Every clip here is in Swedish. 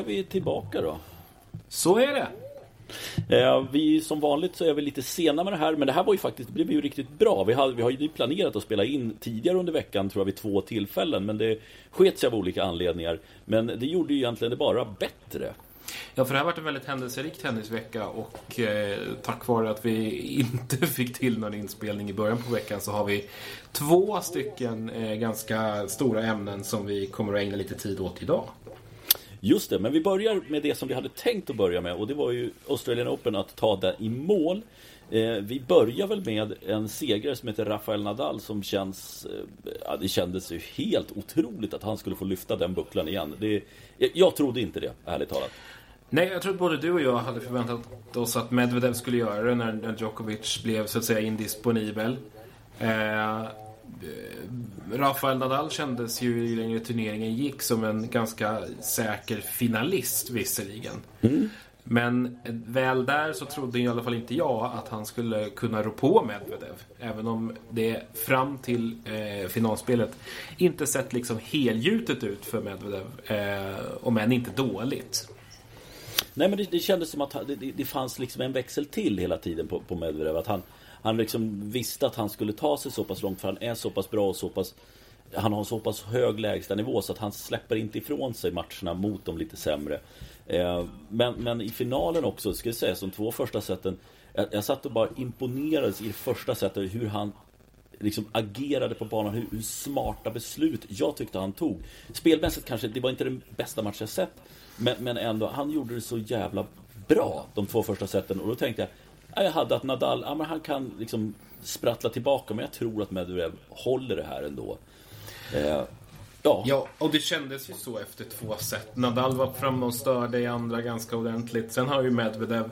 är vi tillbaka då. Så är det. Eh, vi som vanligt så är vi lite sena med det här, men det här var ju faktiskt, det blev ju riktigt bra. Vi, hade, vi har ju planerat att spela in tidigare under veckan, tror jag, vid två tillfällen, men det sket sig av olika anledningar. Men det gjorde ju egentligen det bara bättre. Ja, för det här har varit en väldigt händelserik tennisvecka och eh, tack vare att vi inte fick till någon inspelning i början på veckan så har vi två stycken eh, ganska stora ämnen som vi kommer att ägna lite tid åt idag. Just det, men vi börjar med det som vi hade tänkt att börja med och det var ju Australian Open att ta det i mål. Eh, vi börjar väl med en segrare som heter Rafael Nadal som känns... Eh, ja, det kändes ju helt otroligt att han skulle få lyfta den bucklan igen. Det, jag trodde inte det, ärligt talat. Nej, jag tror att både du och jag hade förväntat oss att Medvedev skulle göra det när, när Djokovic blev så att säga indisponibel. Eh, Rafael Nadal kändes ju ju längre turneringen gick som en ganska säker finalist visserligen. Mm. Men väl där så trodde i alla fall inte jag att han skulle kunna rå på Medvedev. Även om det fram till eh, finalspelet inte sett liksom helgjutet ut för Medvedev. Eh, om än inte dåligt. Nej men det, det kändes som att det, det, fanns liksom en växel till hela tiden på, på Medvedev. Att han, han liksom visste att han skulle ta sig så pass långt för han är så pass bra och så pass han har så pass hög lägstanivå så att han släpper inte ifrån sig matcherna mot de lite sämre. Eh, men, men i finalen också, ska jag säga, som två första seten. Jag, jag satt och bara imponerades i det första setet hur han liksom agerade på banan, hur, hur, smarta beslut jag tyckte han tog. Spelmässigt kanske, det var inte den bästa match jag sett. Men, men ändå, han gjorde det så jävla bra de två första seten och då tänkte jag jag hade att Nadal, ja, men han kan liksom sprattla tillbaka men jag tror att Medvedev håller det här ändå. Eh, ja. ja, och det kändes ju så efter två set. Nadal var framme och störde i andra ganska ordentligt. Sen har ju Medvedev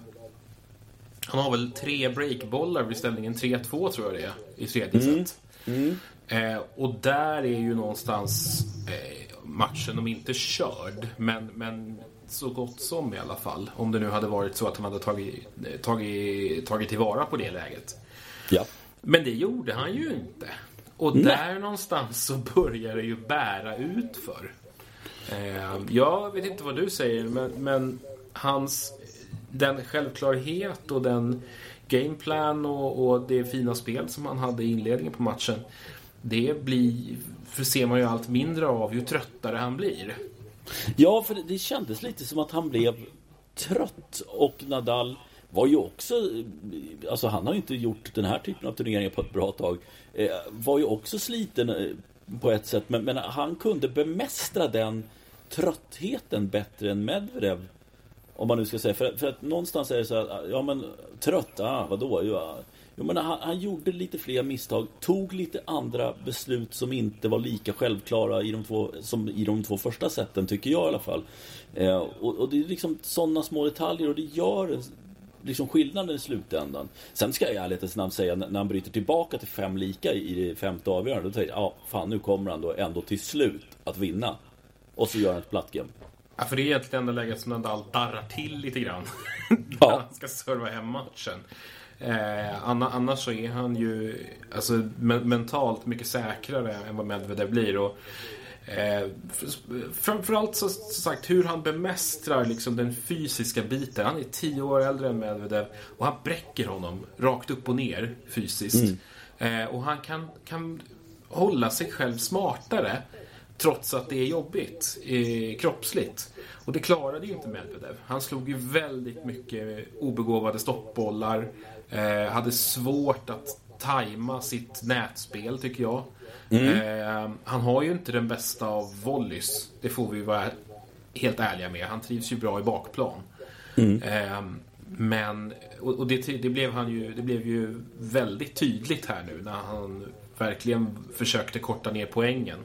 han har väl tre breakbollar vid ställningen 3-2 tror jag det är i tredje mm. set. Mm. Eh, och där är ju någonstans eh, matchen, om inte körd, men, men så gott som i alla fall. Om det nu hade varit så att han hade tagit, tagit, tagit tillvara på det läget. Ja. Men det gjorde han ju inte. Och Nej. där någonstans så börjar det ju bära ut för. Eh, jag vet inte vad du säger, men, men hans den självklarhet och den gameplan och, och det fina spel som han hade i inledningen på matchen. Det blir, för ser man ju allt mindre av ju tröttare han blir. Ja, för det kändes lite som att han blev trött och Nadal var ju också, alltså han har ju inte gjort den här typen av turneringar på ett bra tag. Eh, var ju också sliten eh, på ett sätt, men, men han kunde bemästra den tröttheten bättre än Medvedev. Om man nu ska säga, för, för att någonstans är det så att, ja men trött, ah, vadå? Ja. Jo, men han, han, gjorde lite fler misstag, tog lite andra beslut som inte var lika självklara i de två, som i de två första sätten, tycker jag i alla fall. Eh, och, och, det är liksom sådana små detaljer och det gör liksom skillnaden i slutändan. Sen ska jag i ärlighetens namn säga, när han bryter tillbaka till fem lika i det femte avgörandet, då tänker jag, ja, fan nu kommer han då ändå till slut att vinna. Och så gör han ett platt game. Ja, för det är egentligen det enda läget som Nadal darrar till lite grann. Ja. han ska serva hem matchen. Eh, annars så är han ju alltså, mentalt mycket säkrare än vad Medvedev blir. Och, eh, framförallt så, så sagt hur han bemästrar liksom, den fysiska biten. Han är tio år äldre än Medvedev och han bräcker honom rakt upp och ner fysiskt. Mm. Eh, och han kan, kan hålla sig själv smartare trots att det är jobbigt eh, kroppsligt. Och det klarade ju inte Medvedev. Han slog ju väldigt mycket obegåvade stoppbollar. Eh, hade svårt att tajma sitt nätspel, tycker jag. Mm. Eh, han har ju inte den bästa av volleys. Det får vi vara helt ärliga med. Han trivs ju bra i bakplan. Mm. Eh, men, och, och det, det, blev han ju, det blev ju väldigt tydligt här nu när han verkligen försökte korta ner poängen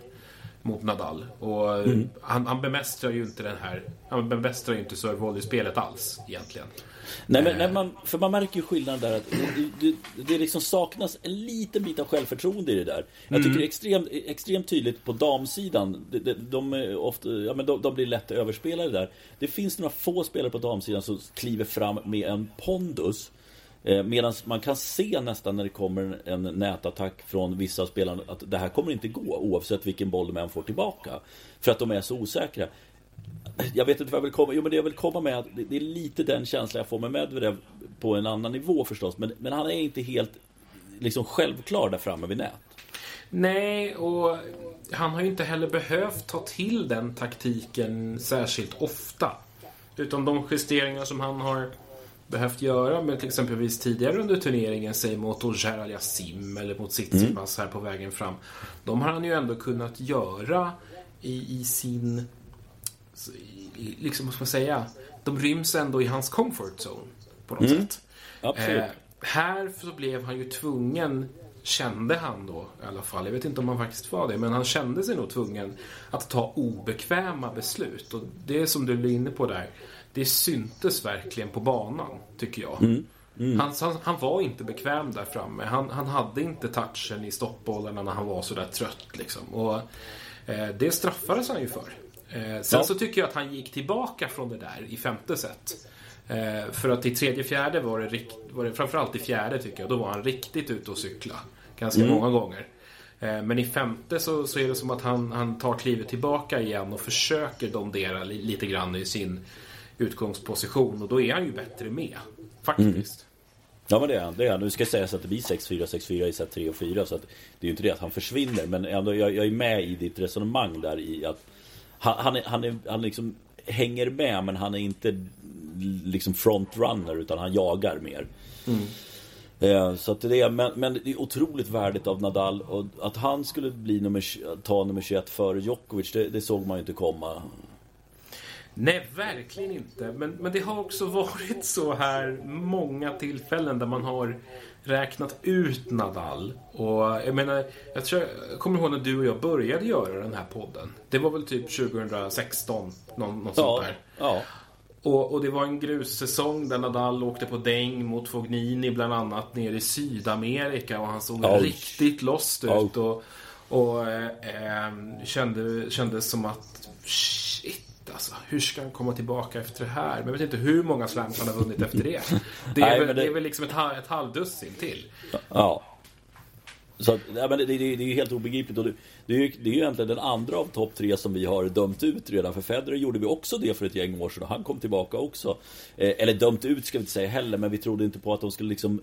mot Nadal. Och mm. han, han bemästrar ju inte den här, han bemästrar ju inte serve-volley-spelet alls egentligen. Nej, men, nej, man, för man märker ju skillnaden där att det, det, det liksom saknas en liten bit av självförtroende i det där. Jag tycker mm. det är extremt, extremt tydligt på damsidan. De, de, de, är ofta, ja, men de, de blir lätt överspelade där. Det finns några få spelare på damsidan som kliver fram med en pondus. Eh, Medan man kan se nästan när det kommer en nätattack från vissa av spelarna att det här kommer inte gå oavsett vilken boll de än får tillbaka. För att de är så osäkra. jag vet inte vad jag vill komma Jo men det jag vill komma med att det är lite den känslan jag får med Medvedev På en annan nivå förstås Men, men han är inte helt liksom självklar där framme vid nät Nej, och han har ju inte heller behövt ta till den taktiken särskilt ofta. Utan de justeringar som han har behövt göra med till exempelvis tidigare under turneringen, säg mot Oger Aliasim eller mot Tsitsipas mm. här på vägen fram. De har han ju ändå kunnat göra i, i sin... I, liksom, vad ska man säga? De ryms ändå i hans comfort zone på något mm. sätt. Absolut. Eh, här så blev han ju tvungen kände han då i alla fall, jag vet inte om han faktiskt var det, men han kände sig nog tvungen att ta obekväma beslut. Och det som du är inne på där, det syntes verkligen på banan, tycker jag. Mm. Mm. Han, han, han, var inte bekväm där framme. Han, han hade inte touchen i stoppbollarna när han var sådär trött. Liksom. Och, eh, det straffades han ju för. Eh, sen ja. så tycker jag att han gick tillbaka från det där i femte set. Eh, för att i tredje, fjärde var det, rikt, var det framförallt i fjärde tycker jag, då var han riktigt ute och cykla. Ganska mm. många gånger. Eh, men i femte så, så är det som att han, han tar klivet tillbaka igen och försöker domdera li, lite grann i sin utgångsposition. Och då är han ju bättre med. Faktiskt. Mm. Ja men det är han. Det är han. Nu ska sägas att det blir 6-4, 6-4 i set 3 och 4. Så att det är ju inte det att han försvinner. Men ändå, jag, jag är med i ditt resonemang där i att han, han, är, han, är, han liksom hänger med men han är inte liksom frontrunner utan han jagar mer. Mm. Eh, så att det är, men, men det är otroligt värdigt av Nadal och att han skulle bli nummer, ta nummer 21 före Djokovic det, det såg man ju inte komma. Nej, verkligen inte. Men, men det har också varit så här många tillfällen där man har räknat ut Nadal. Och jag menar, jag, tror, jag kommer ihåg när du och jag började göra den här podden. Det var väl typ 2016, någon, något ja, sånt där. Ja. Och, och, det var en grussäsong där Nadal åkte på däng mot Fognini bland annat nere i Sydamerika och han såg Ouch. riktigt lost ut. Och, och eh, kände, kändes som att alltså, hur ska han komma tillbaka efter det här? Men jag vet inte hur många slams han har vunnit efter det. Det är, Nej, väl, det... det är väl liksom ett, ett halvdussin till. Ja. Så ja, men det, det, det är ju helt obegripligt. Och det, det, är ju, det är ju egentligen den andra av topp tre som vi har dömt ut redan. För Federer gjorde vi också det för ett gäng år sedan och han kom tillbaka också. Eh, eller dömt ut ska vi inte säga heller, men vi trodde inte på att de skulle liksom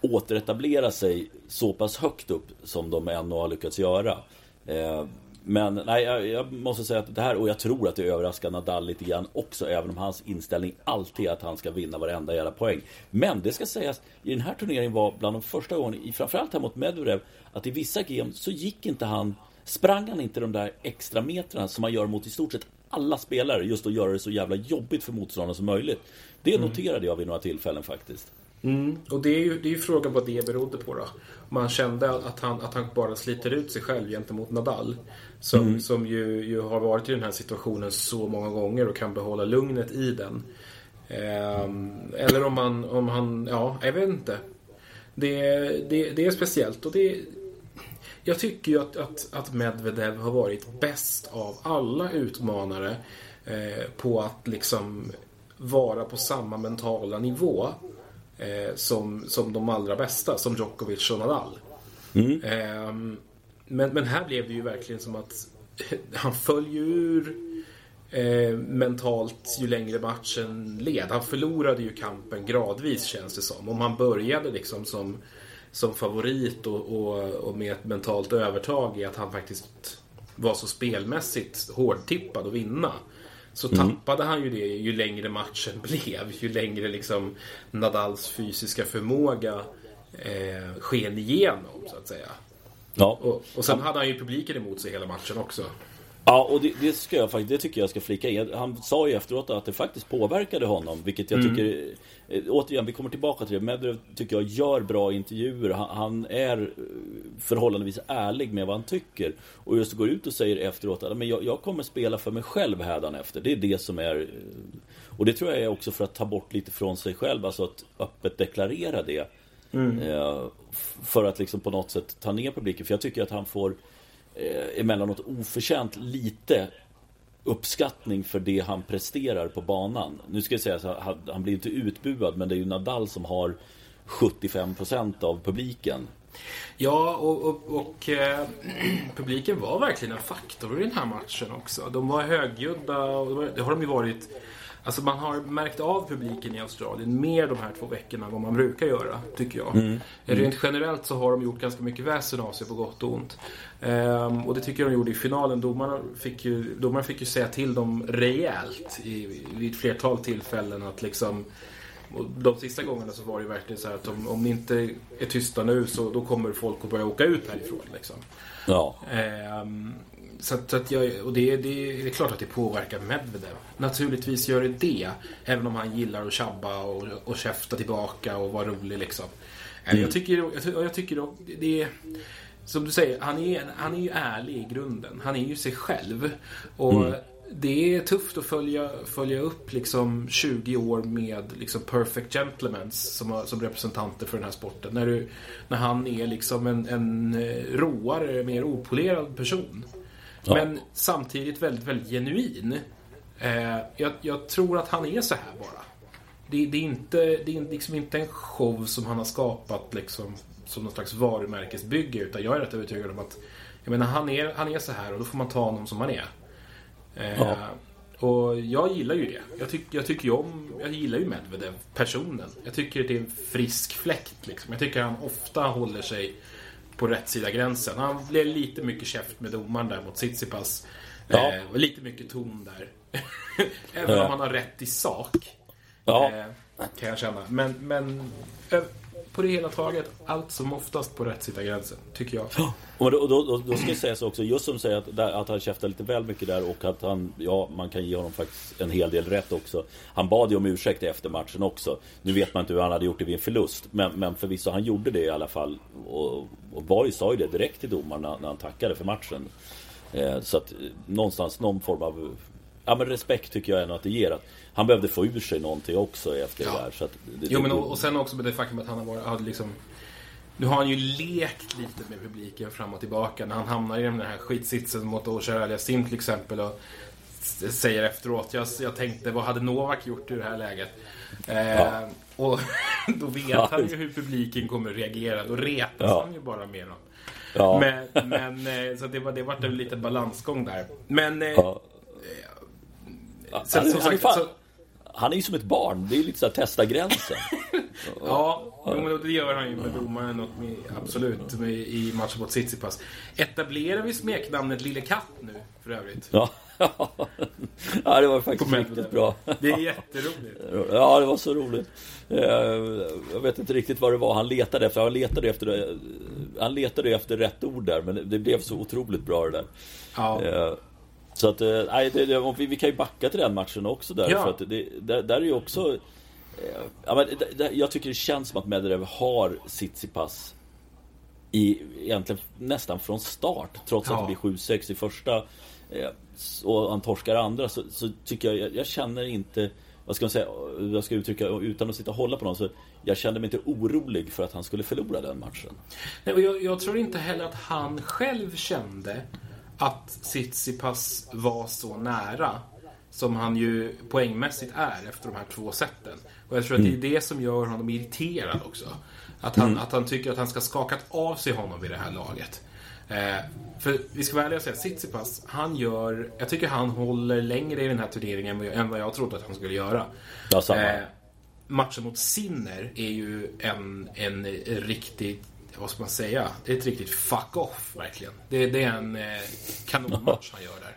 återetablera sig så pass högt upp som de ändå har lyckats göra. Eh, men nej, jag, jag, måste säga att det här, och jag tror att det överraskar Nadal lite grann också, även om hans inställning alltid är att han ska vinna varenda jävla poäng. Men det ska sägas, i den här turneringen var bland de första gångerna, framförallt här mot Medvedev, att i vissa game så gick inte han, sprang han inte de där extra metrarna som man gör mot i stort sett alla spelare, just att göra det så jävla jobbigt för motståndarna som möjligt. Det mm. noterade jag vid några tillfällen faktiskt. Mm. Och det är ju, det är ju frågan vad det berodde på då. Man kände att han, att han bara sliter ut sig själv gentemot Nadal. Som, mm. som ju, ju har varit i den här situationen så många gånger och kan behålla lugnet i den. Ehm, eller om man, om han, ja, jag vet inte. Det, det, det är speciellt och det jag tycker ju att, att, att Medvedev har varit bäst av alla utmanare eh, på att liksom vara på samma mentala nivå eh, som, som de allra bästa, som Djokovic och Nadal. Mm. Eh, men, men här blev det ju verkligen som att han föll ju ur eh, mentalt ju längre matchen led. Han förlorade ju kampen gradvis känns det som. Om han började liksom som, som favorit och, och, och med ett mentalt övertag i att han faktiskt var så spelmässigt hårdtippad att vinna. Så mm. tappade han ju det ju längre matchen blev. Ju längre liksom Nadals fysiska förmåga eh, sken igenom så att säga. Ja. Och, och sen hade han ju publiken emot sig hela matchen också. Ja, och det, det, ska jag faktiskt, det tycker jag ska flika in. Han sa ju efteråt att det faktiskt påverkade honom, vilket jag mm. tycker... Eh, återigen, vi kommer tillbaka till det. Medvedev tycker jag gör bra intervjuer. Han, han, är förhållandevis ärlig med vad han tycker. Och just går ut och säger efteråt att men jag, jag kommer spela för mig själv hädanefter. Det är det som är... Eh, och det tror jag är också för att ta bort lite från sig själv, alltså att öppet deklarera det. Mm. Eh, för att liksom på något sätt ta ner publiken. För jag tycker att han får eh, emellanåt oförtjänt lite uppskattning för det han presterar på banan. Nu ska jag säga så att han blir inte utbuad men det är ju Nadal som har 75% av publiken. Ja, och, och, och eh, publiken var verkligen en faktor i den här matchen också. De var högljudda och det har de ju varit Alltså man har märkt av publiken i Australien mer de här två veckorna än vad man brukar göra, tycker jag. Mm. Rent generellt så har de gjort ganska mycket väsen av sig på gott och ont. Ehm, och det tycker jag de gjorde i finalen. Domarna fick ju, domarna fick ju säga till dem rejält i, vid ett flertal tillfällen att liksom och de sista gångerna så var det verkligen så att om, om ni inte är tysta nu så då kommer folk att börja åka ut härifrån. Liksom. Ja. Ehm, så att, så att jag, och det, det, det, är klart att det påverkar Medvedev. Naturligtvis gör det det. Även om han gillar att tjabba och, och käfta tillbaka och vara rolig liksom. Mm. Jag tycker, jag, jag tycker det är... Som du säger, han är, han är ju ärlig i grunden. Han är ju sig själv. Och mm det är tufft att följa, följa upp liksom 20 år med liksom perfect gentlemans som, som representanter för den här sporten. När, du, när han är liksom en, en eh, råare, mer opolerad person. Ja. Men samtidigt väldigt, väldigt genuin. Eh, jag, jag, tror att han är så här bara. Det, det, är, inte, det är liksom inte en show som han har skapat liksom, som någon slags varumärkesbygge. Utan jag är rätt övertygad om att jag menar, han, är, han är så här och då får man ta honom som han är. Eh, ja. Och jag gillar ju det. Jag, tyck, jag tycker ju om, jag gillar ju Medvedev, personen. Jag tycker det är en frisk fläkt liksom. Jag tycker han ofta håller sig på rätt sida gränsen. Han blev lite mycket käft med domaren där mot Tsitsipas. Ja. Eh, lite mycket ton där. Även ja. om han har rätt i sak. Ja. Eh, kan jag känna. Men, men på det hela taget allt som oftast på rätt sida gränsen, tycker jag. Och då, då, då ska jag säga så också, just som säger att, att han käftar lite väl mycket där och att han, ja, man kan ge honom faktiskt en hel del rätt också. Han bad ju om ursäkt efter matchen också. Nu vet man inte hur han hade gjort det vid en förlust, men, men förvisso, han gjorde det i alla fall. Och, och Borg sa ju det direkt till domaren när, när han tackade för matchen. Eh, så att eh, någonstans någon form av Ja men respekt tycker jag ändå att det ger. Att han behövde få ur sig någonting också efter ja. det där. Så att det, jo men och, och sen också med det faktum att han har varit, hade liksom nu har han ju lekt lite med publiken fram och tillbaka när han hamnar i den här skitsitsen mot Oshar Aliasim till exempel och säger efteråt jag, jag tänkte vad hade Novak gjort i det här läget? Eh, ja. Och då vet ja. han ju hur publiken kommer reagera. Då retas ja. han ju bara med dem. Men, men eh, så det var, det var en liten balansgång där. Men eh, Sen, han, sagt, så... han är ju som ett barn. Det är lite så att testa gränsen. ja, ja. det gör han ju med domaren. Och med, absolut, med, i matchen mot Tsitsipas. Etablerar vi smeknamnet Lille Katt nu, för övrigt? Ja. ja, det var faktiskt riktigt bra. Det är jätteroligt. Ja, det var så roligt. Eh, jag vet inte riktigt vad det var han letade efter. Han letade efter, han letade efter rätt ord där, men det blev så otroligt bra det där. Ja. Så att, eh, nej, det, det, vi, vi kan ju backa till den matchen också där. Ja. För att det, där, där är ju också... Eh, ja, men, det, jag tycker det känns som att Medvedev har Tsitsipas i, egentligen nästan från start. Trots ja. att det blir 7-6 i första eh, och han torskar andra så, så tycker jag, jag, jag, känner inte vad ska man säga, jag ska uttrycka utan att sitta och hålla på någon så jag kände mig inte orolig för att han skulle förlora den matchen. Nej, och jag, jag tror inte heller att han själv kände att Tsitsipas var så nära som han ju poängmässigt är efter de här två sätten. Och jag tror att det är mm. det som gör honom irriterad också. Att han, mm. att han tycker att han ska skakat av sig honom vid det här laget. Eh, för vi ska vara ärliga och säga, Tsitsipas, han gör... Jag tycker han håller längre i den här turneringen än vad jag trodde att han skulle göra. Ja. Eh, matchen mot Sinner är ju en, en riktigt vad ska man säga? Det är ett riktigt fuck off verkligen. Det, det är en eh, kanonmatch han gör där.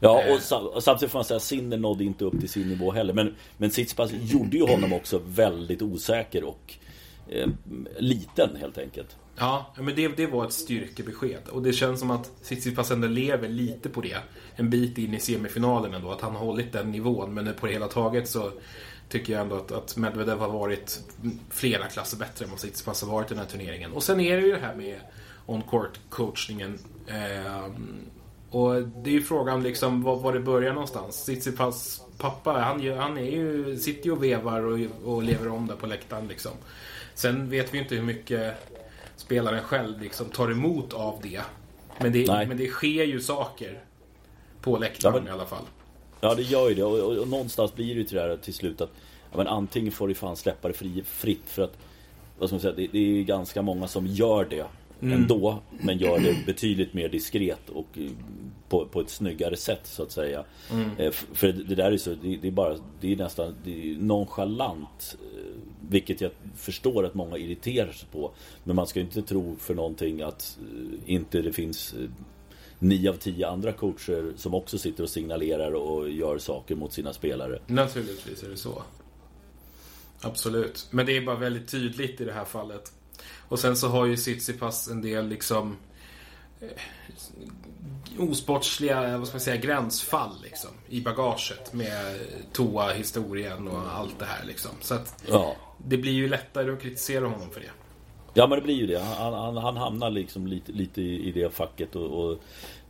Ja, och, sam och samtidigt får man säga att Sinner nådde inte upp till sin nivå heller. Men, men Tsitsipas gjorde ju honom också väldigt osäker och eh, liten helt enkelt. Ja, men det, det var ett styrkebesked. Och det känns som att Tsitsipas ändå lever lite på det. En bit in i semifinalen ändå. Att han har hållit den nivån. Men på det hela taget så tycker jag ändå att, att Medvedev har varit flera klasser bättre än vad Tsitsipas har varit i den här turneringen. Och sen är det ju det här med on-court coachningen. Eh, och det är ju frågan liksom var, var det börjar någonstans. Tsitsipas pappa, han, han är ju, sitter ju och vevar och, och lever om där på läktaren liksom. Sen vet vi inte hur mycket spelaren själv liksom tar emot av det. Men det, men det sker ju saker på läktaren ja, men, i alla fall. Ja det gör ju det och, och, och någonstans blir det ju till det här till slut att ja, men antingen får du fan släppa det fri, fritt för att vad ska man säga, det, det är ganska många som gör det mm. ändå. Men gör det betydligt mer diskret och eh, på, på ett snyggare sätt så att säga. Mm. Eh, för det där är så, det, det, är bara, det är nästan det är nonchalant. Eh, vilket jag förstår att många irriterar sig på. Men man ska inte tro för någonting att inte det finns nio av tio andra coacher som också sitter och signalerar och gör saker mot sina spelare. Naturligtvis är det så. Absolut. Men det är bara väldigt tydligt i det här fallet. Och sen så har ju Tsitsipas en del liksom eh, osportsliga, vad ska man säga, gränsfall liksom. I bagaget med toa-historien och allt det här liksom. Så att ja. det blir ju lättare att kritisera honom för det. Ja men det blir ju det. Han, han, han hamnar liksom lite, lite i det facket och, och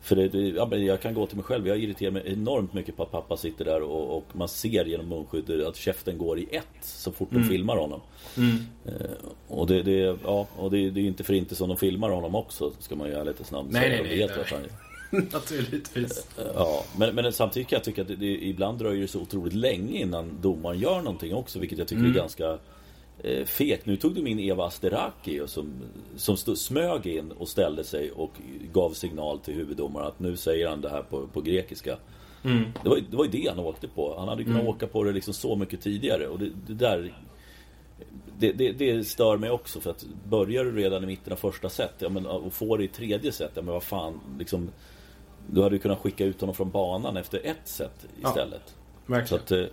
för det, ja, jag kan gå till mig själv. Jag irriterar mig enormt mycket på att pappa sitter där och, och man ser genom munskyddet att käften går i ett så fort de mm. filmar honom. Mm. Eh, och det, det, ja, och det, det är inte för inte som de filmar honom också, ska man ju lite snabbt nej, säga. Nej, nej, nej. nej. Naturligtvis. Ja, men, men samtidigt kan jag tycka att det, det, ibland dröjer det så otroligt länge innan domaren gör någonting också, vilket jag tycker mm. är ganska eh, fegt. Nu tog de in Eva Asteraki som, som stod, smög in och ställde sig och gav signal till huvuddomaren att nu säger han det här på, på grekiska. Mm. Det, var, det var ju det han åkte på. Han hade kunnat mm. åka på det liksom så mycket tidigare. Och det, det där det, det, det, stör mig också för att börjar du redan i mitten av första set ja, men, och får det i tredje set, ja men vad fan liksom, Du hade ju kunnat skicka ut honom från banan efter ett set istället. Ja, verkligen. Så att, eh,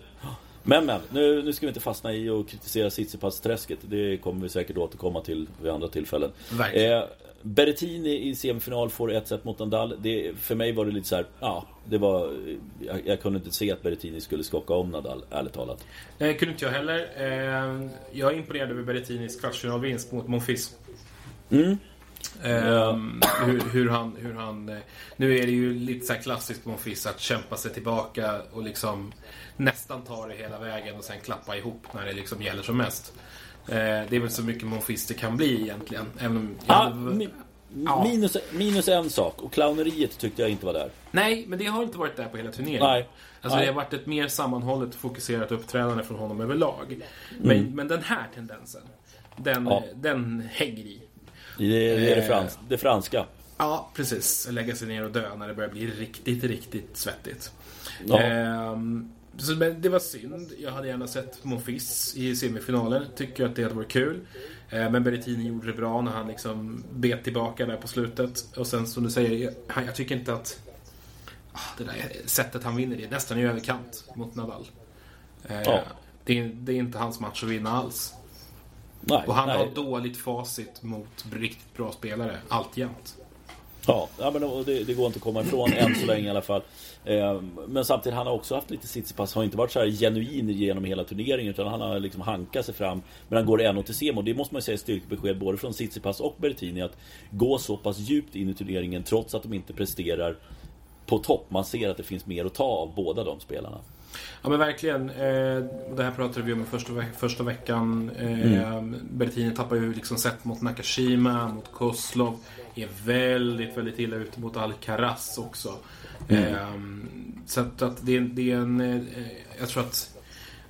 men men, nu, nu ska vi inte fastna i och kritisera Tsitsipas-träsket. Det kommer vi säkert återkomma till vid andra tillfällen. Eh, Berrettini i semifinal får ett set mot Nadal. Det, för mig var det lite så här, ja, det var... Jag, jag, kunde inte se att Berrettini skulle skaka om Nadal, ärligt talat. Det kunde inte jag heller. Eh, jag är imponerad över Berrettinis kvartsfinalvinst mot Monfils. Mm. Um, hur, hur, han, hur han... Eh, nu är det ju lite så klassiskt Monfils att kämpa sig tillbaka och liksom nästan ta det hela vägen och sen klappa ihop när det liksom gäller som mest. Eh, det är väl så mycket Monfils det kan bli egentligen. Även ah, mi ja. minus, minus en sak och clowneriet tyckte jag inte var där. Nej, men det har inte varit där på hela turneringen. Nej. Alltså Nej. det har varit ett mer sammanhållet och fokuserat uppträdande från honom överlag. Men, mm. men den här tendensen, den, ja. den hänger i. Det är det, eh, frans det franska. Ja, precis. Lägga sig ner och dö när det börjar bli riktigt, riktigt svettigt. Ja. Ehm, så, men det var synd. Jag hade gärna sett Monfils i semifinalen. Tycker att det hade varit kul. Eh, men Berrettini gjorde det bra när han liksom bet tillbaka där på slutet. Och sen som du säger, jag, jag tycker inte att ah, det där sättet han vinner det är nästan i överkant mot Nadal. Eh, ja. Det, är, det, är, inte hans match att vinna alls. Nej, och han nej. har dåligt facit mot riktigt bra spelare, alltjämt. Ja, ja men det, det, går inte att komma ifrån än så länge i alla fall. Ehm, men samtidigt, han har också haft lite sitsipass. Han Har inte varit så här genuin genom hela turneringen. Utan han har liksom hankat sig fram. Men han går ändå till semo. Det måste man ju säga är styrkebesked både från Sitsipas och Bertini. Att gå så pass djupt in i turneringen trots att de inte presterar på topp. Man ser att det finns mer att ta av båda de spelarna. Ja men verkligen. Eh, det här pratade vi om första, ve första veckan. Eh, mm. Bertini tappar ju liksom sett mot Nakashima, mot Koslov. Är väldigt, väldigt illa ute mot Alcaraz också. Mm. Eh, så att, att det, det, är en... Eh, jag tror att...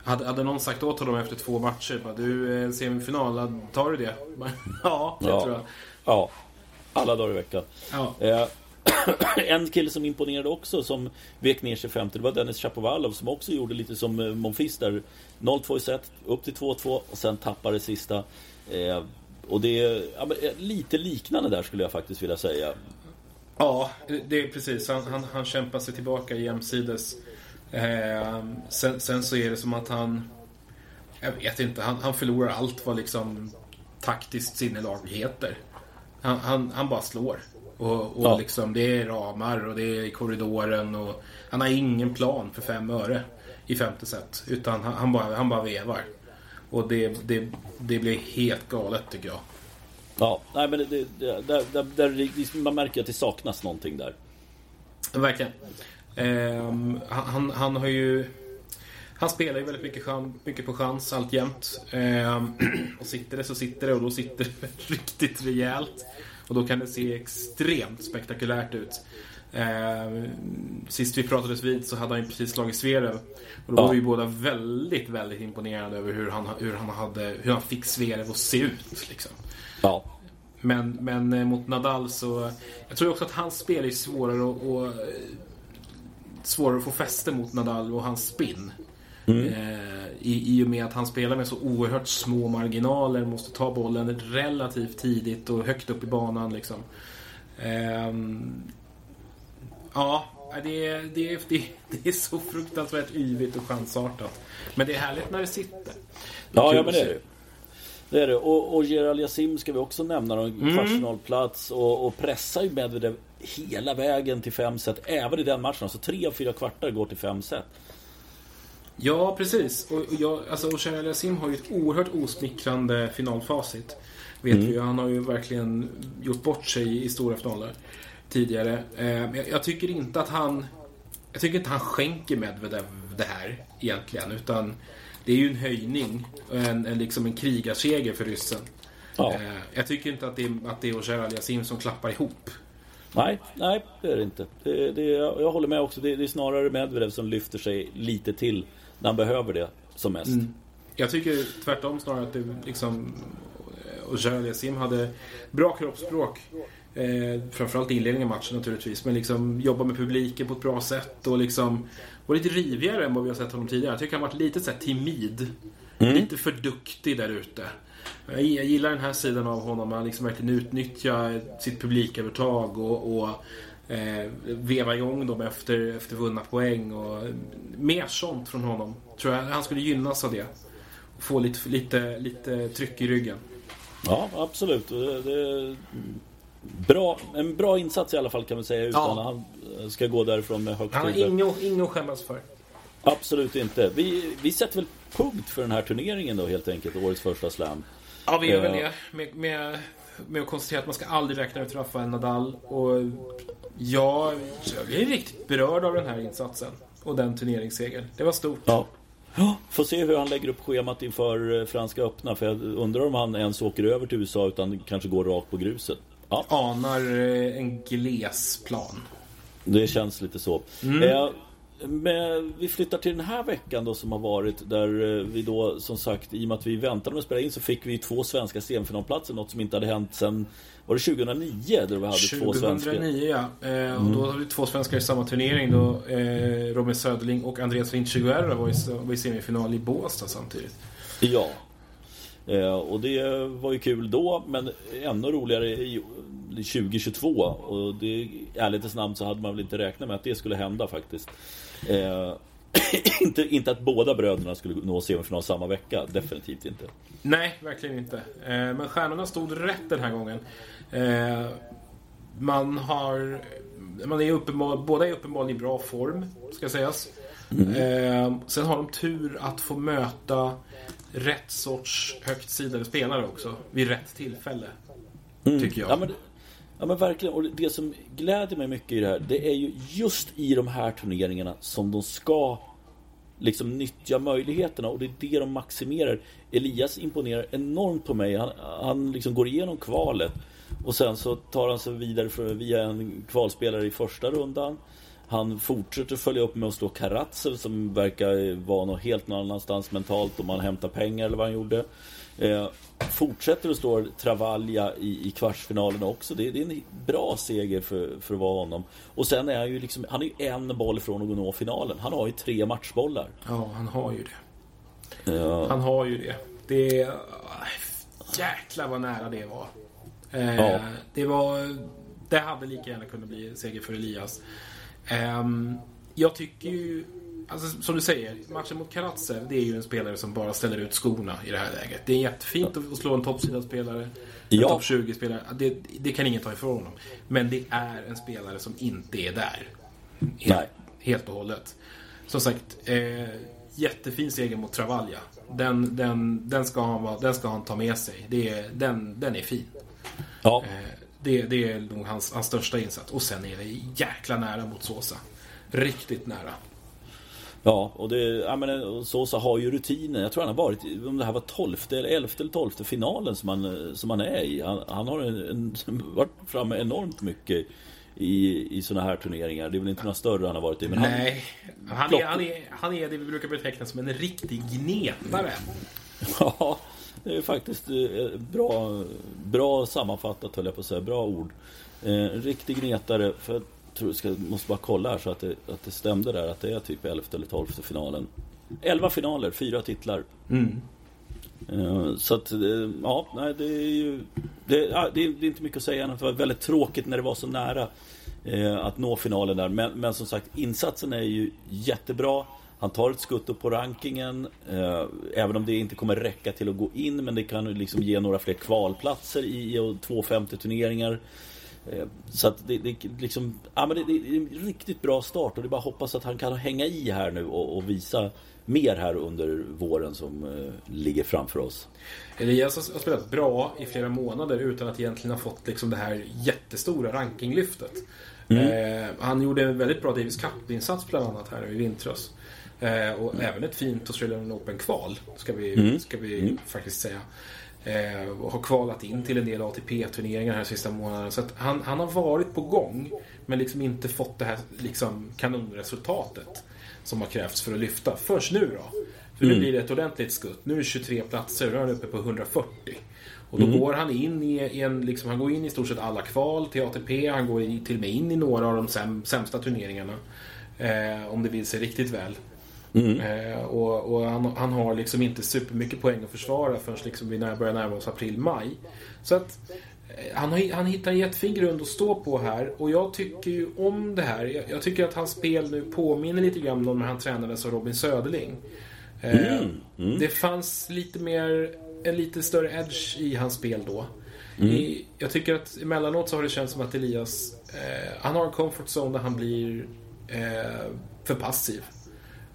Hade, hade någon sagt åt honom efter två matcher bara, Du, semifinal, tar du det? ja, det ja. tror jag. Ja, alla dagar i veckan. Ja. En kille som imponerade också som vek ner sig femte det var Dennis Shapovalov som också gjorde lite som eh, Monfils där 0-2 i set, upp till 2-2 och sen tappade sista. Eh, och det är ja, eh, lite liknande där skulle jag faktiskt vilja säga. Ja, det är precis. Han, han, han kämpar sig tillbaka jämsides. Eh, sen, sen, så är det som att han... Jag vet inte, han, han förlorar allt vad liksom taktiskt sinnelag heter. Han, han, han bara slår. Och, och ja. liksom, det är ramar och det är i korridoren och han har ingen plan för fem öre i femte set. Utan han, han, bara, han bara vevar. Och det, det, det blir helt galet tycker jag. Ja, nej men det, det, där, där, där, man märker att det saknas någonting där. Verkligen. Um, han, han har ju... Han spelar ju väldigt mycket, chans, mycket på chans alltjämt. Um, och sitter det så sitter det och då sitter det riktigt rejält. Och då kan det se extremt spektakulärt ut. Eh, sist vi pratades vid så hade han ju precis slagit Zverev. Och då Ja. var vi båda väldigt, väldigt imponerade över hur han, hur han, hade, hur han fick Zverev att se ut. Liksom. Ja. Men, men eh, mot Nadal så... Jag tror också att hans spel är svårare och, och svårare att få fäste mot Nadal och hans spin. Eh, i, I och med att han spelar med så oerhört små marginaler, måste ta bollen relativt tidigt och högt upp i banan. Liksom. Ehm, ja, det är, det, det, det är så fruktansvärt yvigt och chansartat. Men det är härligt när det sitter. Det Ja, ja men det är det. Det är det. Och, och Gerald Yassim ska vi också nämna. då, En Mm. kvartsfinalplats och, och pressar ju Medvedev hela vägen till fem set. Även i den matchen. Så tre av fyra kvartar går till fem set. Ja, precis. Och, och jag, alltså, Oshar Aliasim har ju ett oerhört osmickrande finalfacit. Vet vi ju. Han har ju verkligen gjort bort sig i stora finaler tidigare. Eh, jag, jag tycker inte att han... Jag tycker inte han skänker Medvedev det här egentligen. Utan det är ju en höjning. En, en, liksom en krigarseger för ryssen. Ja. Eh, jag tycker inte att det är, att det är Oshar Aliasim som klappar ihop. Nej, nej det är det inte. Det, det, jag jag håller med också. Det, det är snarare Medvedev som lyfter sig lite till när han behöver det som mest. Jag tycker tvärtom snarare att det liksom... Och Sim hade bra kroppsspråk. Eh, framförallt i inledningen av matchen naturligtvis. Men liksom jobba med publiken på ett bra sätt och liksom var lite rivigare än vad vi har sett honom tidigare. Jag tycker han varit lite så här timid. Lite för duktig där ute. Jag jag gillar den här sidan av honom. Han liksom verkligen utnyttjar sitt publikövertag och, och eh, veva igång dem efter, efter vunna poäng. Och mer sånt från honom. Tror jag han skulle gynnas av det. Få lite, lite, lite tryck i ryggen. Ja, absolut. Det, det, bra, en bra insats i alla fall kan man säga. Utan Ja. han ska gå därifrån med högt Han har inget att skämmas för. Absolut inte. Vi, vi sätter väl punkt för den här turneringen då helt enkelt. Årets första slam. Ja, vi gör väl Ja. det. Med, med, med att konstatera att man ska aldrig räkna ut Rafael Nadal. Och ja, jag är riktigt berörd av den här insatsen. Och den turneringssegern. Det var stort. Ja. Ja, Får se hur han lägger upp schemat inför eh, Franska öppna. För jag undrar om han ens åker över till USA utan kanske går rakt på gruset. Ja, Anar eh, en gles plan. det känns lite så. Mm. Eh, men vi flyttar till den här veckan då som har varit där eh, vi då som sagt i och med att vi väntade med att spela in så fick vi två svenska semifinalplatser. Något som inte hade hänt sen var det 2009 där vi hade två svenska. 2009 ja. Eh, och då hade vi två svenskar i samma turnering. Då, eh, Robin Söderling och Andreas Vinciguerra var i, var i semifinal i Båstad samtidigt. Ja. Eh, och det var ju kul då, men ännu roligare i 2022. Och det, i ärlighetens namn så hade man väl inte räknat med att det skulle hända faktiskt. Eh, inte, inte att båda bröderna skulle nå semifinal samma vecka, definitivt inte. Nej, verkligen inte. Eh, men stjärnorna stod rätt den här gången. Eh, man har... Man är uppenbar, båda är uppenbarligen i bra form, ska sägas. Eh, sen har de tur att få möta rätt sorts högt sidade spelare också. Vid rätt tillfälle. Tycker jag. Ja ja men verkligen, och det som gläder mig mycket i det här Det är ju just i de här turneringarna som de ska Liksom nyttja möjligheterna. Och det är det de maximerar. Elias imponerar enormt på mig. Han, han liksom går igenom kvalet. Och sen så tar han sig vidare för, via en kvalspelare i första rundan. Han fortsätter följa upp med att slå Karatsev som verkar vara något helt någon annanstans mentalt om han hämtar pengar eller vad han gjorde Eh, fortsätter att slå Travaglia i, i kvartsfinalen också. Det, det är en bra seger för, för att vara honom. Och sen är han ju liksom, han är ju en boll från att nå finalen. Han har ju tre matchbollar. Ja, han har ju det. Ja, Han har ju det. Det är... Jäklar vad nära det var. Eh, Ja. Det var... Det hade lika gärna kunnat bli seger för Elias. Ehm, jag tycker ju... Alltså, som du säger, matchen mot Karatsev, det är ju en spelare som bara ställer ut skorna i det här läget. Det är jättefint att slå en toppsidad spelare. En Ja. topp 20-spelare. Det, det kan ingen ta ifrån honom. Men det är en spelare som inte är där. Helt, Nej. helt och hållet. Som sagt, eh, jättefin seger mot Travaglia. Den, den, den, ska han, den ska han ta med sig. Det den, den är fin. ja, Eh, det, det är nog hans, hans största insats. Och sen är det jäkla nära mot Sosa. Riktigt nära. ja och det, ja men och Sosa har ju rutinen. Jag tror han har varit, om det här var 12 eller 11 eller 12 finalen som han, som han är i. Han, han har en, en, varit framme enormt mycket i, i sådana här turneringar. Det är väl inte några större han har varit i. Men Nej, han, han, är, han, är, han är det vi brukar beteckna som en riktig gnetare. Ja, det är faktiskt eh, bra, bra sammanfattat höll jag på att säga. Bra ord. En eh, riktig gnetare. För jag tror jag måste bara kolla här så att det, att det stämde där. Att det är typ 11 eller 12 finalen. 11 finaler, fyra titlar. Mm. Eh, så att, ja, nej, det är ju... Det, det, är, det är inte mycket att säga än att det var väldigt tråkigt när det var så nära att nå finalen där. Men, men som sagt, insatsen är ju jättebra. Han tar ett skutt upp på rankingen. Eh, även om det inte kommer räcka till att gå in. Men det kan liksom ge några fler kvalplatser i 250 turneringar. Eh, så att det, det, liksom, ja, men det, det, är en riktigt bra start. Och det är bara att hoppas att han kan hänga i här nu och, och visa mer här under våren som eh, ligger framför oss. Elias har spelat bra i flera månader utan att egentligen ha fått liksom det här jättestora rankinglyftet. Mm. Eh, han gjorde en väldigt bra Davis Cup-insats bland annat här i vintras. Eh, och mm. även ett fint Australian Open-kval, ska vi, mm. ska vi mm. faktiskt säga. Eh, och har kvalat in till en del ATP-turneringar här sista månaden. Så att han, han har varit på gång, men liksom inte fått det här liksom, kanonresultatet som har krävts för att lyfta. Först nu då. För nu mm. blir det ett ordentligt skutt. Nu är det 23 platser, nu är han uppe på 140. Och då mm. går han in i, i en, liksom, han går in i stort sett alla kval till ATP. Han går i, till och med in i några av de säm, sämsta turneringarna. Eh, om det vill sig riktigt väl. Mm. Eh, och, och han, han, har liksom inte supermycket poäng att försvara förrän liksom vi börjar närma oss april-maj. Så att eh, han, har, han hittar en jättefin grund att stå på här och jag tycker ju om det här. Jag, jag tycker att hans spel nu påminner lite grann om när han tränades av Robin Söderling. Eh, mm. Mm. Det fanns lite mer, en lite större edge i hans spel då. Mm. I, jag tycker att emellanåt så har det känts som att Elias, eh, han har en comfort zone där han blir eh, för passiv.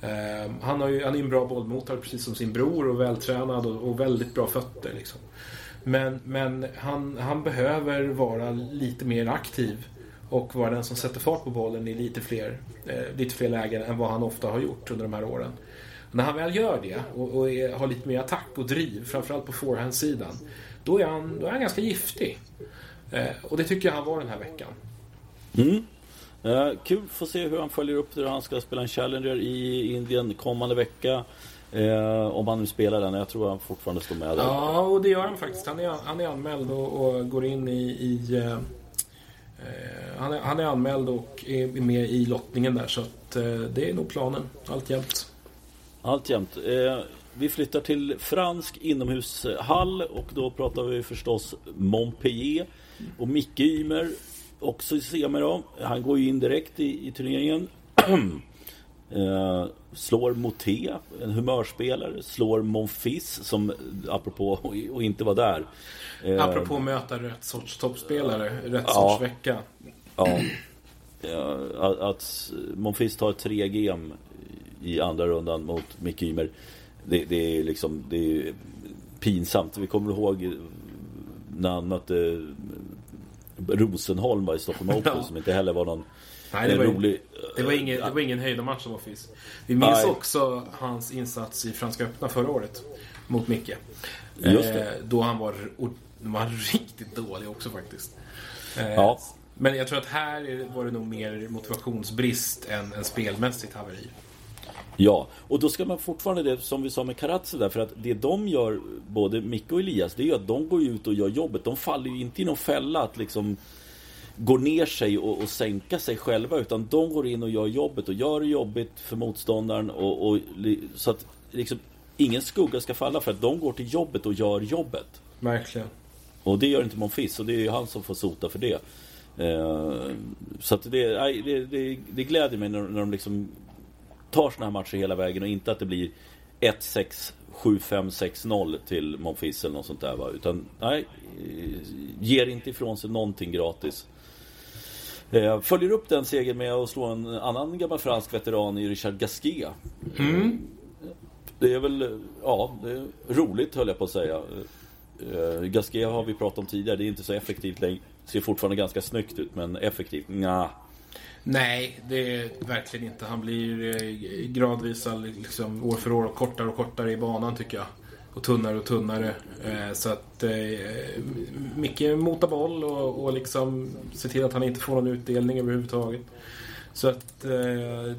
Ehm, han, har ju, han är en bra bollmottagare precis som sin bror och vältränad och, och väldigt bra fötter. Liksom. Men, men han, han behöver vara lite mer aktiv och vara den som sätter fart på bollen i lite fler, eh, lite fler lägen än vad han ofta har gjort under de här åren. När han väl gör det och, och är, har lite mer attack och driv, framförallt på forehandsidan, då är han, då är han ganska giftig. Eh, och det tycker jag han var den här veckan. Mm. Uh, kul att se hur han följer upp det. Han ska spela en Challenger i Indien kommande vecka. Uh, om han nu spelar den. Jag tror han fortfarande står med där. Ja, och det gör han faktiskt. Han är, han är anmäld och, och går in i... i uh, han, är, han är anmäld och är med i lottningen där. Så att, det är nog planen alltjämt. Alltjämt. Vi flyttar till fransk inomhushall och då pratar vi förstås Montpellier och Micke Ymer också semi då. Han går ju in direkt i, i turneringen. eh, slår Moté, en humörspelare. Slår Monfils som, apropå och inte var där. Eh, apropå att möta rätt sorts toppspelare, rätt ja, sorts vecka. Ja. att, att Monfils tar 3 gem i andra rundan mot Micke Ymer. Det, det, är liksom det är pinsamt. Vi kommer ihåg när han mötte Rosenholm var i Stockholm Open ja. som inte heller var någon Nej, det var, rolig... Det var ingen, det var ingen höjdarmatch som var finns. Vi minns Nej. också hans insats i Franska öppna förra året mot Micke. Just. Eh, då han var, var riktigt dålig också faktiskt. Eh, ja. Men jag tror att här var det nog mer motivationsbrist än, än spelmässigt haveri. Ja, och då ska man fortfarande det som vi sa med Karatse där för att det de gör, både Micke och Elias, det är ju att de går ut och gör jobbet. De faller ju inte i någon fälla att liksom gå ner sig och, och sänka sig själva utan de går in och gör jobbet och gör det jobbigt för motståndaren och, och så att liksom ingen skugga ska falla för att de går till jobbet och gör jobbet. Verkligen. Och det gör inte Monfils och det är ju han som får sota för det. Eh, så att det, det, det, det gläder mig när, när de liksom tar såna här matcher hela vägen och inte att det blir 1-6, 7-5, 6-0 till Monfils eller något sånt där va. Utan nej, ger inte ifrån sig någonting gratis. Eh, följer upp den segern med att slå en annan gammal fransk veteran i Richard Gasquet. Mm. Det är väl, ja, det är roligt höll jag på att säga. Eh, Gasquet har vi pratat om tidigare, det är inte så effektivt längre. Ser fortfarande ganska snyggt ut men effektivt, nja. Nej, det är verkligen inte. Han blir eh, gradvis liksom, år för år kortare och kortare i banan tycker jag. och tunnare och tunnare. Eh, så att eh, Micke motar boll och, och liksom ser till att han inte får någon utdelning överhuvudtaget. Så att eh,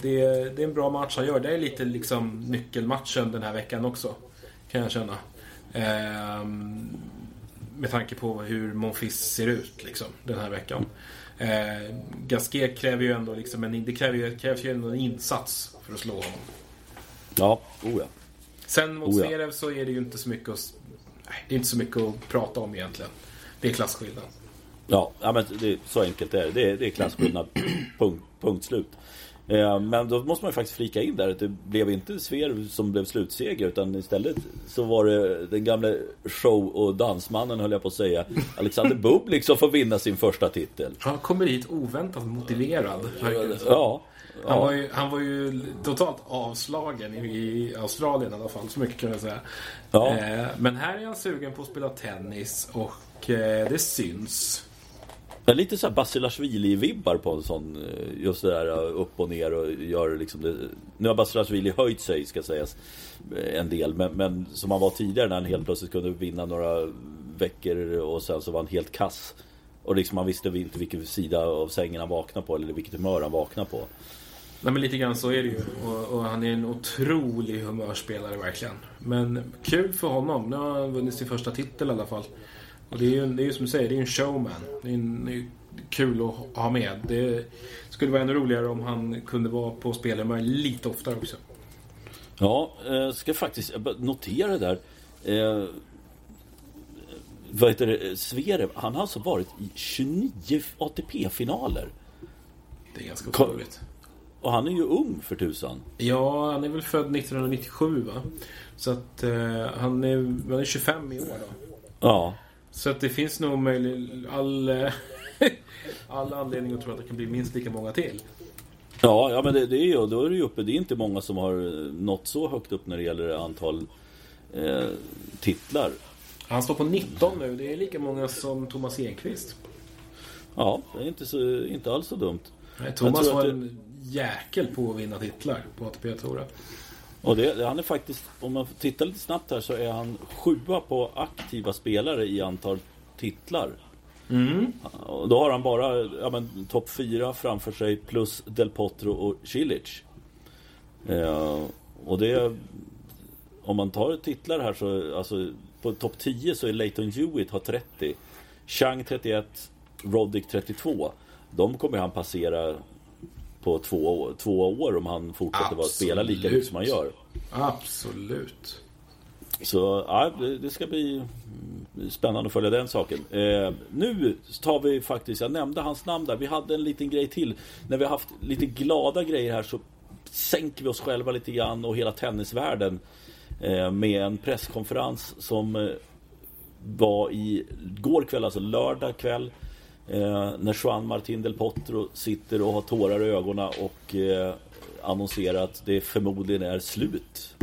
det, det är en bra match han gör. Det är lite liksom nyckelmatchen den här veckan också. Kan jag känna. Eh, med tanke på hur Monfils ser ut liksom, den här veckan. Eh, Gasquet kräver ju ändå liksom en, det kräver ju, krävs ju ändå en insats för att slå honom. Ja, oh ja. Sen mot oh ja. Så är det ju inte så mycket att, nej, det är inte så mycket att prata om egentligen. Det är klasskillnad. Ja, ja men det, så enkelt är det. Det är, det är klasskillnad. punkt, punkt slut. Eh, men då måste man ju faktiskt flika in där att det blev inte Sver som blev slutseger utan istället så var det den gamla show och dansmannen höll jag på att säga Alexander Bublik som får vinna sin första titel. Han kommer hit oväntat motiverad. Ja. Han, ja. var ju, han var ju totalt avslagen i, i Australien i alla fall, så mycket kan jag säga. Ja. Eh, men här är han sugen på att spela tennis och eh, det syns. Det är lite så här Basilashvili-vibbar på en sån, eh, just det där eh, upp och ner och gör liksom det. Nu har Basilashvili höjt sig ska sägas eh, en del, men, men som han var tidigare när han helt plötsligt kunde vinna några veckor och sen så var han helt kass. Och liksom man visste inte vilken sida av sängen han vaknade på eller vilket humör han vaknade på. Nej men lite grann så är det ju. Och, och, han är en otrolig humörspelare verkligen. Men kul för honom. Nu har han vunnit sin första titel i alla fall. Och det är ju, det är som du säger, det är en showman. Det är, en, det är kul att ha med. Det skulle vara ännu roligare om han kunde vara på spelhumör lite oftare också. Ja, jag eh, ska faktiskt notera det där. Eh, vad heter det? Sverev, han har alltså varit i 29 ATP-finaler. Det är ganska otroligt. Och han är ju ung för tusan. Ja, han är väl född 1997 va? Så att eh, han, är, han är 25 i år då. Ja. Så att det finns nog möjlig, all, all anledning att tro att det kan bli minst lika många till. Ja, ja men det, det är ju, då är det ju uppe. Det är inte många som har nått så högt upp när det gäller antal eh, titlar. Han står på 19 nu. Det är lika många som Thomas Enqvist. Ja, det är inte, så, inte alls så dumt. Nej, Thomas var en jäkel på att vinna titlar på ATP-touren. Och det, han är faktiskt, om man tittar lite snabbt här så är han sjua på aktiva spelare i antal titlar. Mm. Och då har han bara ja, topp fyra framför sig plus Del Potro och Cilic. Eh, och det om man tar titlar här så alltså på topp 10 så är Leighton Hewitt har 30. Chang 31, Roddick 32. De kommer han passera på två, två år om han fortsätter vara spela lika mycket som han gör. Absolut. Så ja, det ska bli spännande att följa den saken. Eh, nu tar vi faktiskt, jag nämnde hans namn där, vi hade en liten grej till. När vi har haft lite glada grejer här så sänker vi oss själva lite grann och hela tennisvärlden eh, med en presskonferens som eh, var i går kväll, alltså lördag kväll Eh, när Juan Martin del Potro sitter och har tårar i ögonen och eh, annonserar att det förmodligen är slut.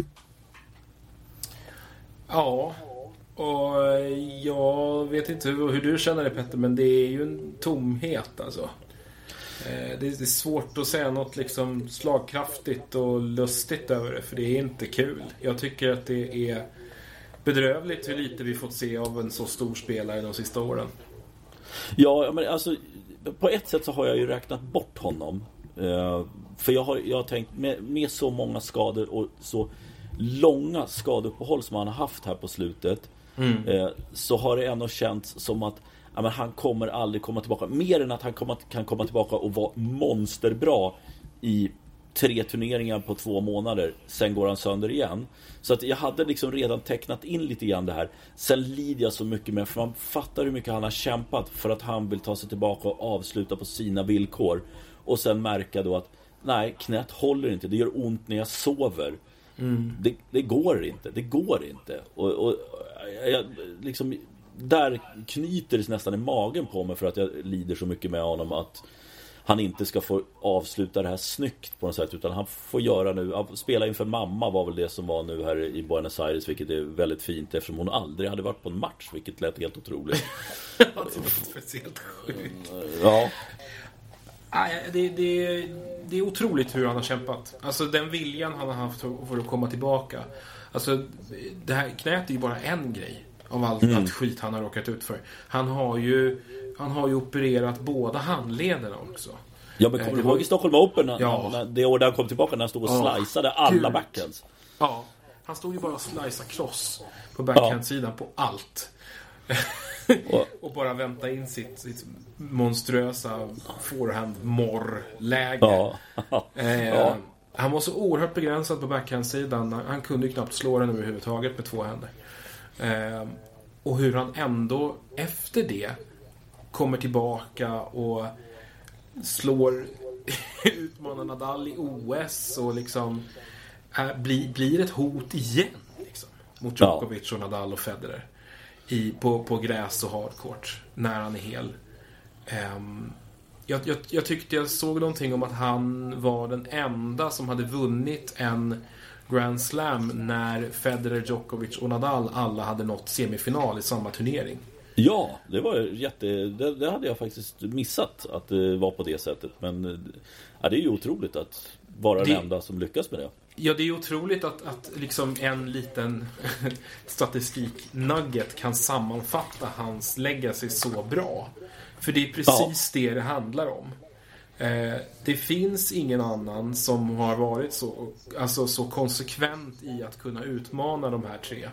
Ja, och eh, jag vet inte hur, hur, du känner det Petter, men det är ju en tomhet alltså. Eh, det är svårt att säga något liksom slagkraftigt och lustigt över det, för det är inte kul. Jag tycker att det är bedrövligt hur lite vi fått se av en så stor spelare de sista åren. Ja, men alltså på ett sätt så har jag ju räknat bort honom. Eh, för jag har, jag har tänkt med, med så många skador och så långa skadeuppehåll som han har haft här på slutet. Mm. Eh, så har det ändå känts som att ja, men han kommer aldrig komma tillbaka. Mer än att han kommer, kan komma tillbaka och vara monsterbra i tre turneringar på två månader. Sen går han sönder igen. Så att jag hade liksom redan tecknat in lite grann det här. Sen lider jag så mycket med, för man fattar hur mycket han har kämpat för att han vill ta sig tillbaka och avsluta på sina villkor. Och sen märka då att nej, knät håller inte. Det gör ont när jag sover. Mm. Det, det, går inte. Det går inte. Och, och jag, liksom, där knyter det nästan i magen på mig för att jag lider så mycket med honom att han inte ska få avsluta det här snyggt på något sätt utan han får göra nu, spela inför mamma var väl det som var nu här i Buenos Aires vilket är väldigt fint eftersom hon aldrig hade varit på en match vilket lät helt otroligt. Speciellt sjukt. Ja. Det, det, det är otroligt hur han har kämpat. Alltså den viljan han har haft för att komma tillbaka. Alltså, det här knät är ju bara en grej av allt, mm. allt skit han har råkat ut för. Han har ju, han har ju opererat båda handlederna också. Ja men kommer du ihåg i Stockholm Open? Ja. När, det år där han kom tillbaka när han stod och ja. sliceade alla backhands. Ja. Han stod ju bara och sliceade cross på backhandsidan ja. på allt. och bara vänta in sitt, sitt monstruösa forehand-morr-läge. Ja. eh, ja. Han var så oerhört begränsad på backhandsidan. Han kunde ju knappt slå den överhuvudtaget med två händer. Eh, och hur han ändå efter det kommer tillbaka och slår utmanar Nadal i OS och liksom är, blir, blir ett hot igen. Liksom, mot Djokovic och Nadal och Federer. I, på, på gräs och hardcourt. När han är hel. Um, jag, jag, jag, tyckte jag såg någonting om att han var den enda som hade vunnit en Grand Slam när Federer, Djokovic och Nadal alla hade nått semifinal i samma turnering. Ja, det var jätte... Det, det, hade jag faktiskt missat att det var på det sättet. Men ja, det är ju otroligt att vara det, den enda som lyckas med det. Ja, det är otroligt att, att liksom en liten statistik-nugget kan sammanfatta hans legacy så bra. För det är precis ja. det det handlar om. Eh, det finns ingen annan som har varit så, alltså så konsekvent i att kunna utmana de här tre.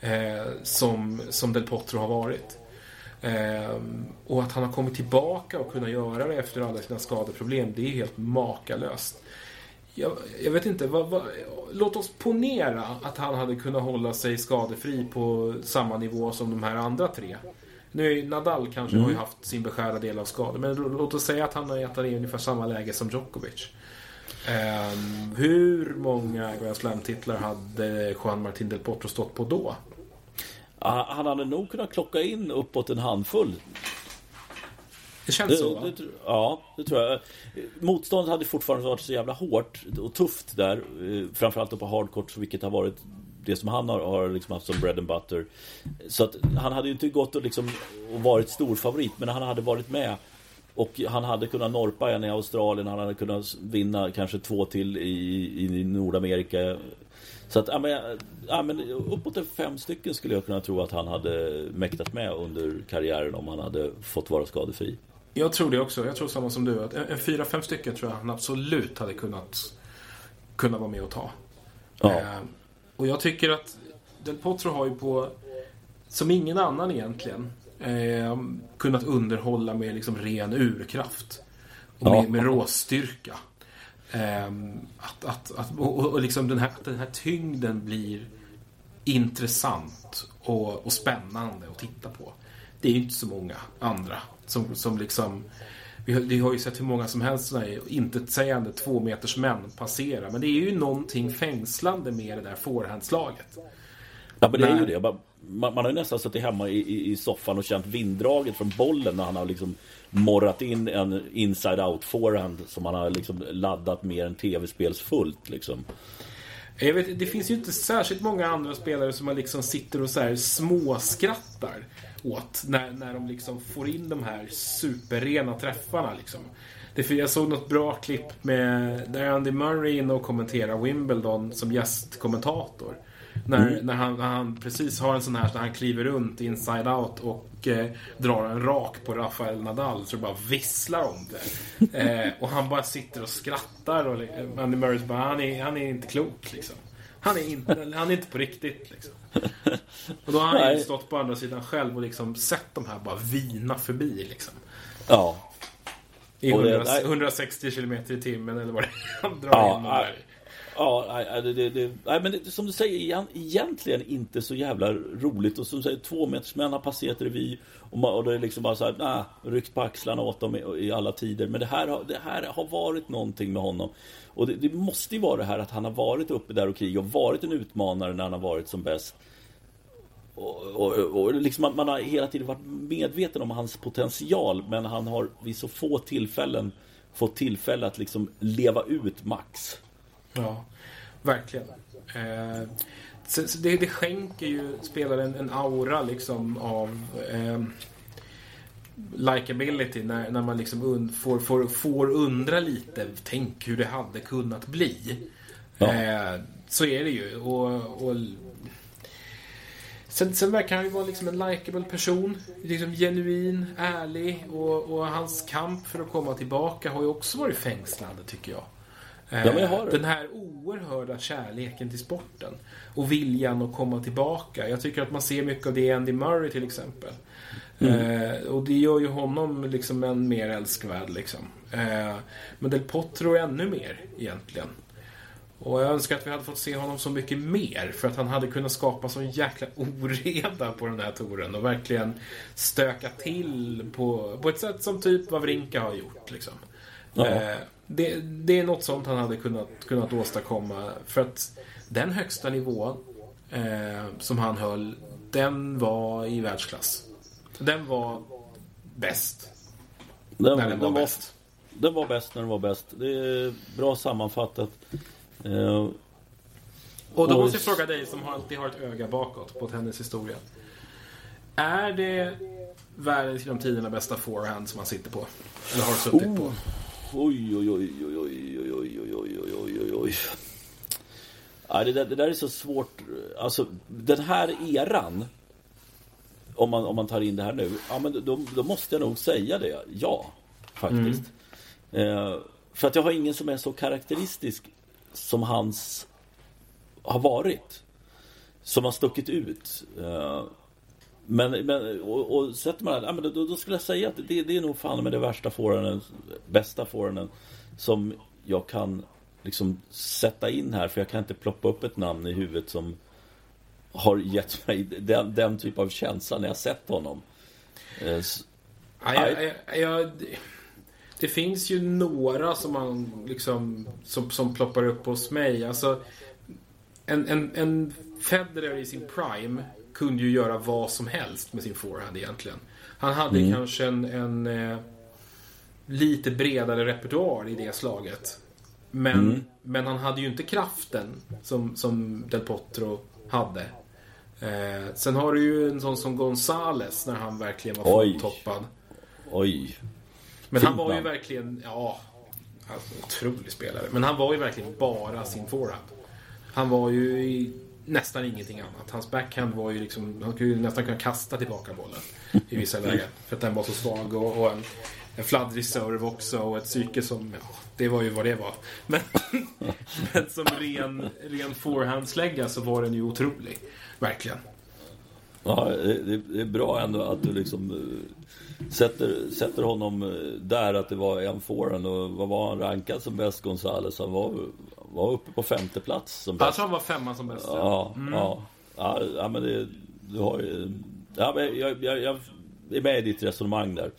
Eh, som, som Del Potro har varit. Eh, och att han har kommit tillbaka och kunnat göra det efter alla sina skadeproblem, det är helt makalöst. Jag, jag vet inte, vad, vad, låt oss ponera att han hade kunnat hålla sig skadefri på samma nivå som de här andra tre. Nu är Nadal kanske mm. har haft sin beskärda del av skador, men låt oss säga att han har gett i ungefär samma läge som Djokovic. Um, hur många Grand Slam-titlar hade Juan Martín del Potro stått på då? Han hade nog kunnat klocka in uppåt en handfull. Det känns det, så va? Det, ja, det tror jag. Motståndet hade fortfarande varit så jävla hårt och tufft där. Eh, framförallt på hardcourt, vilket har varit det som han har, har liksom haft som bread and butter. Så att han hade ju inte gått och, liksom, och varit stor favorit men han hade varit med och han hade kunnat norpa en i Australien, han hade kunnat vinna kanske två till i, i Nordamerika. Så att, ja men, ja, men uppåt fem stycken skulle jag kunna tro att han hade mäktat med under karriären om han hade fått vara skadefri. Jag tror det också. Jag tror samma som du. Att en fyra, fem stycken tror jag han absolut hade kunnat kunna vara med och ta. Ja. Eh, och jag tycker att Del Potro har ju på, som ingen annan egentligen, eh, kunnat underhålla med liksom ren urkraft. Och med, med råstyrka. Eh, att, att, att, och, och liksom den här, den här tyngden blir intressant och, och spännande att titta på. Det är ju inte så många andra som, som liksom vi har, vi har ju sett hur många som helst sådana här intetsägande två meters män passera. Men det är ju någonting fängslande med det där forehandslaget. Ja men det är ju det. Man, man har ju nästan suttit hemma i, i, i, soffan och känt vinddraget från bollen när han har liksom morrat in en inside out forehand som han har liksom laddat mer än tv-spelsfullt liksom. Jag vet, det finns ju inte särskilt många andra spelare som man liksom sitter och så här småskrattar åt när, när de liksom får in de här superrena träffarna. Liksom. Det, jag såg något bra klipp med där Andy Murray är inne och kommenterar Wimbledon som gästkommentator. När, mm. när, han, när han precis har en sån här, när han kliver runt inside out och eh, drar en rak på Rafael Nadal så det bara visslar om det. eh, och han bara sitter och skrattar och eh, Andy Murray bara, han är, han är inte klok liksom. Han är inte, han är inte på riktigt liksom. Och då har han ju stått på andra sidan själv och liksom sett de här bara vina förbi liksom. Ja. I 100, det, 160 km i timmen eller vad det är han drar ja, in där. Ja, det, det, det, nej, men det, som du säger, egentligen inte så jävla roligt. Och som du säger, två meters män har passerat revy. Och, man, och det är liksom bara så här, nah, ryckt på axlarna åt dem i, i, alla tider. Men det här, har, det här har varit någonting med honom. Och det, det, måste ju vara det här att han har varit uppe där och krigat och varit en utmanare när han har varit som bäst. Och, och, och liksom man, man har hela tiden varit medveten om hans potential men han har vid så få tillfällen fått tillfälle att liksom leva ut max. Ja, verkligen. Eh, så, så det, det, skänker ju spelaren en aura liksom av eh, likability när, när man liksom und, får, får, får undra lite. Tänk hur det hade kunnat bli. Ja. Eh, så är det ju. Och, och Sen, sen verkar han ju vara liksom en likable person. Liksom genuin, ärlig och, och, hans kamp för att komma tillbaka har ju också varit fängslande tycker jag. Ja, jag har Den här oerhörda kärleken till sporten. Och viljan att komma tillbaka. Jag tycker att man ser mycket av det i Andy Murray till exempel. Mm. Eh, och det gör ju honom liksom en mer älskvärd liksom. Eh, men Del Potro ännu mer egentligen. Och jag önskar att vi hade fått se honom så mycket mer. För att han hade kunnat skapa sån jäkla oreda på den här touren. Och verkligen stöka till på, på ett sätt som typ Wawrinka har gjort. Liksom. Ja. Eh, det, det, är något sånt han hade kunnat, kunnat åstadkomma. För att den högsta nivån eh, som han höll, den var i världsklass. Den var bäst. Den, när den var, den bäst. Var, den var bäst när den var bäst. Det är bra sammanfattat. Uh, och då måste jag fråga dig som alltid har ett öga bakåt på tennishistorien. Är det världens genom tiderna bästa forehand som han sitter på? Eller har suttit oh. på? Oj, oj, oj, oj, oj, oj, oj, oj, oj, oj, oj. Ja, det, där, det där är så svårt. Alltså, den här eran. Om man, om man tar in det här nu. Ja, men då, då måste jag nog säga det. Ja, faktiskt. Mm. Eh, för att jag har ingen som är så karaktäristisk som hans har varit. Som har stuckit ut. Eh, men, men och, och sätter man ja, men då, då, skulle jag säga att det, det är nog fan med det värsta forehanden, bästa forehanden som jag kan liksom sätta in här. För jag kan inte ploppa upp ett namn i huvudet som har gett mig den, den typ av känsla när jag sett honom. Eh, ja, jag, jag, jag, det finns ju några som man liksom som, som ploppar upp hos mig. Alltså en, en, en Federer i sin prime kunde ju göra vad som helst med sin forehand egentligen. Han hade mm. kanske en, en eh, lite bredare repertoar i det slaget. Men, mm. men han hade ju inte kraften som, som Del Potro hade. Eh, sen har du ju en sån som Gonzales när han verkligen var fulltoppad. Oj. Men han var ju verkligen, ja, alltså, otrolig spelare. Men han var ju verkligen bara sin forehand. Han var ju i nästan ingenting annat. Hans backhand var ju liksom, han ju nästan kunna kasta tillbaka bollen i vissa lägen. För att den var så svag och, och en, en fladdrig serve också och ett psyke som, ja, det var ju vad det var. Men, men som ren, ren forehandslägga så var den ju otrolig. Verkligen. Ja, det, det är bra ändå att du liksom eh, sätter, sätter honom eh, där att det var en forehand och vad var han rankad som bäst Gonzales? Han var, var uppe på femte plats som bäst. Jag tror han var femma som bäst. Ja, mm. ja, ja, ja, men det, du har ju... Ja, men jag, jag, jag är med i ditt resonemang där.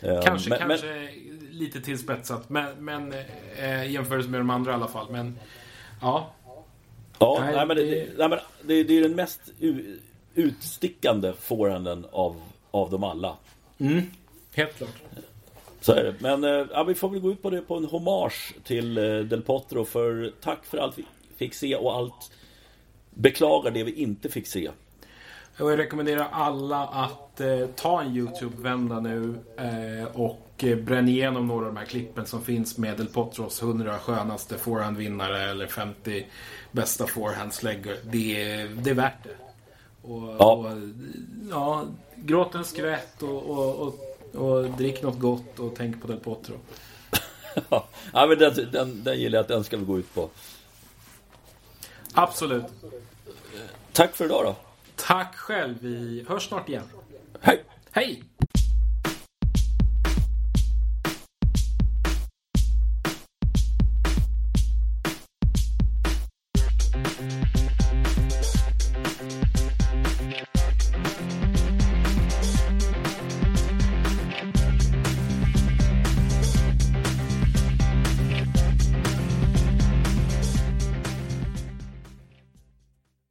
Eh, kanske, men, kanske men, lite tillspetsat. Men, men eh, jämfört med de andra i alla fall. Men ja. Ja, nej, nej men, det, nej, men det, det är den mest utstickande forehanden av, av dem alla. Mm, helt klart. Så är det. Men eh, ja, vi får väl gå ut på det på en hommage till eh, Del Potro. För tack för allt vi fick se och allt beklagar det vi inte fick se. Jag rekommenderar alla att eh, ta en YouTube-vända nu eh, och eh, bränna igenom några av de här klippen som finns med Del Potros 100 skönaste forehandvinnare eller 50 bästa forehandsläggor. Det, det är värt det. Och, ja. Och, ja, gråt en skvätt och, och, och, och, drick något gott och tänk på Del Potro. ja, men den, den, den gillar jag att den ska vi gå ut på. Absolut. Tack för idag då. Tack själv. Vi hörs snart igen. Hej. Hej.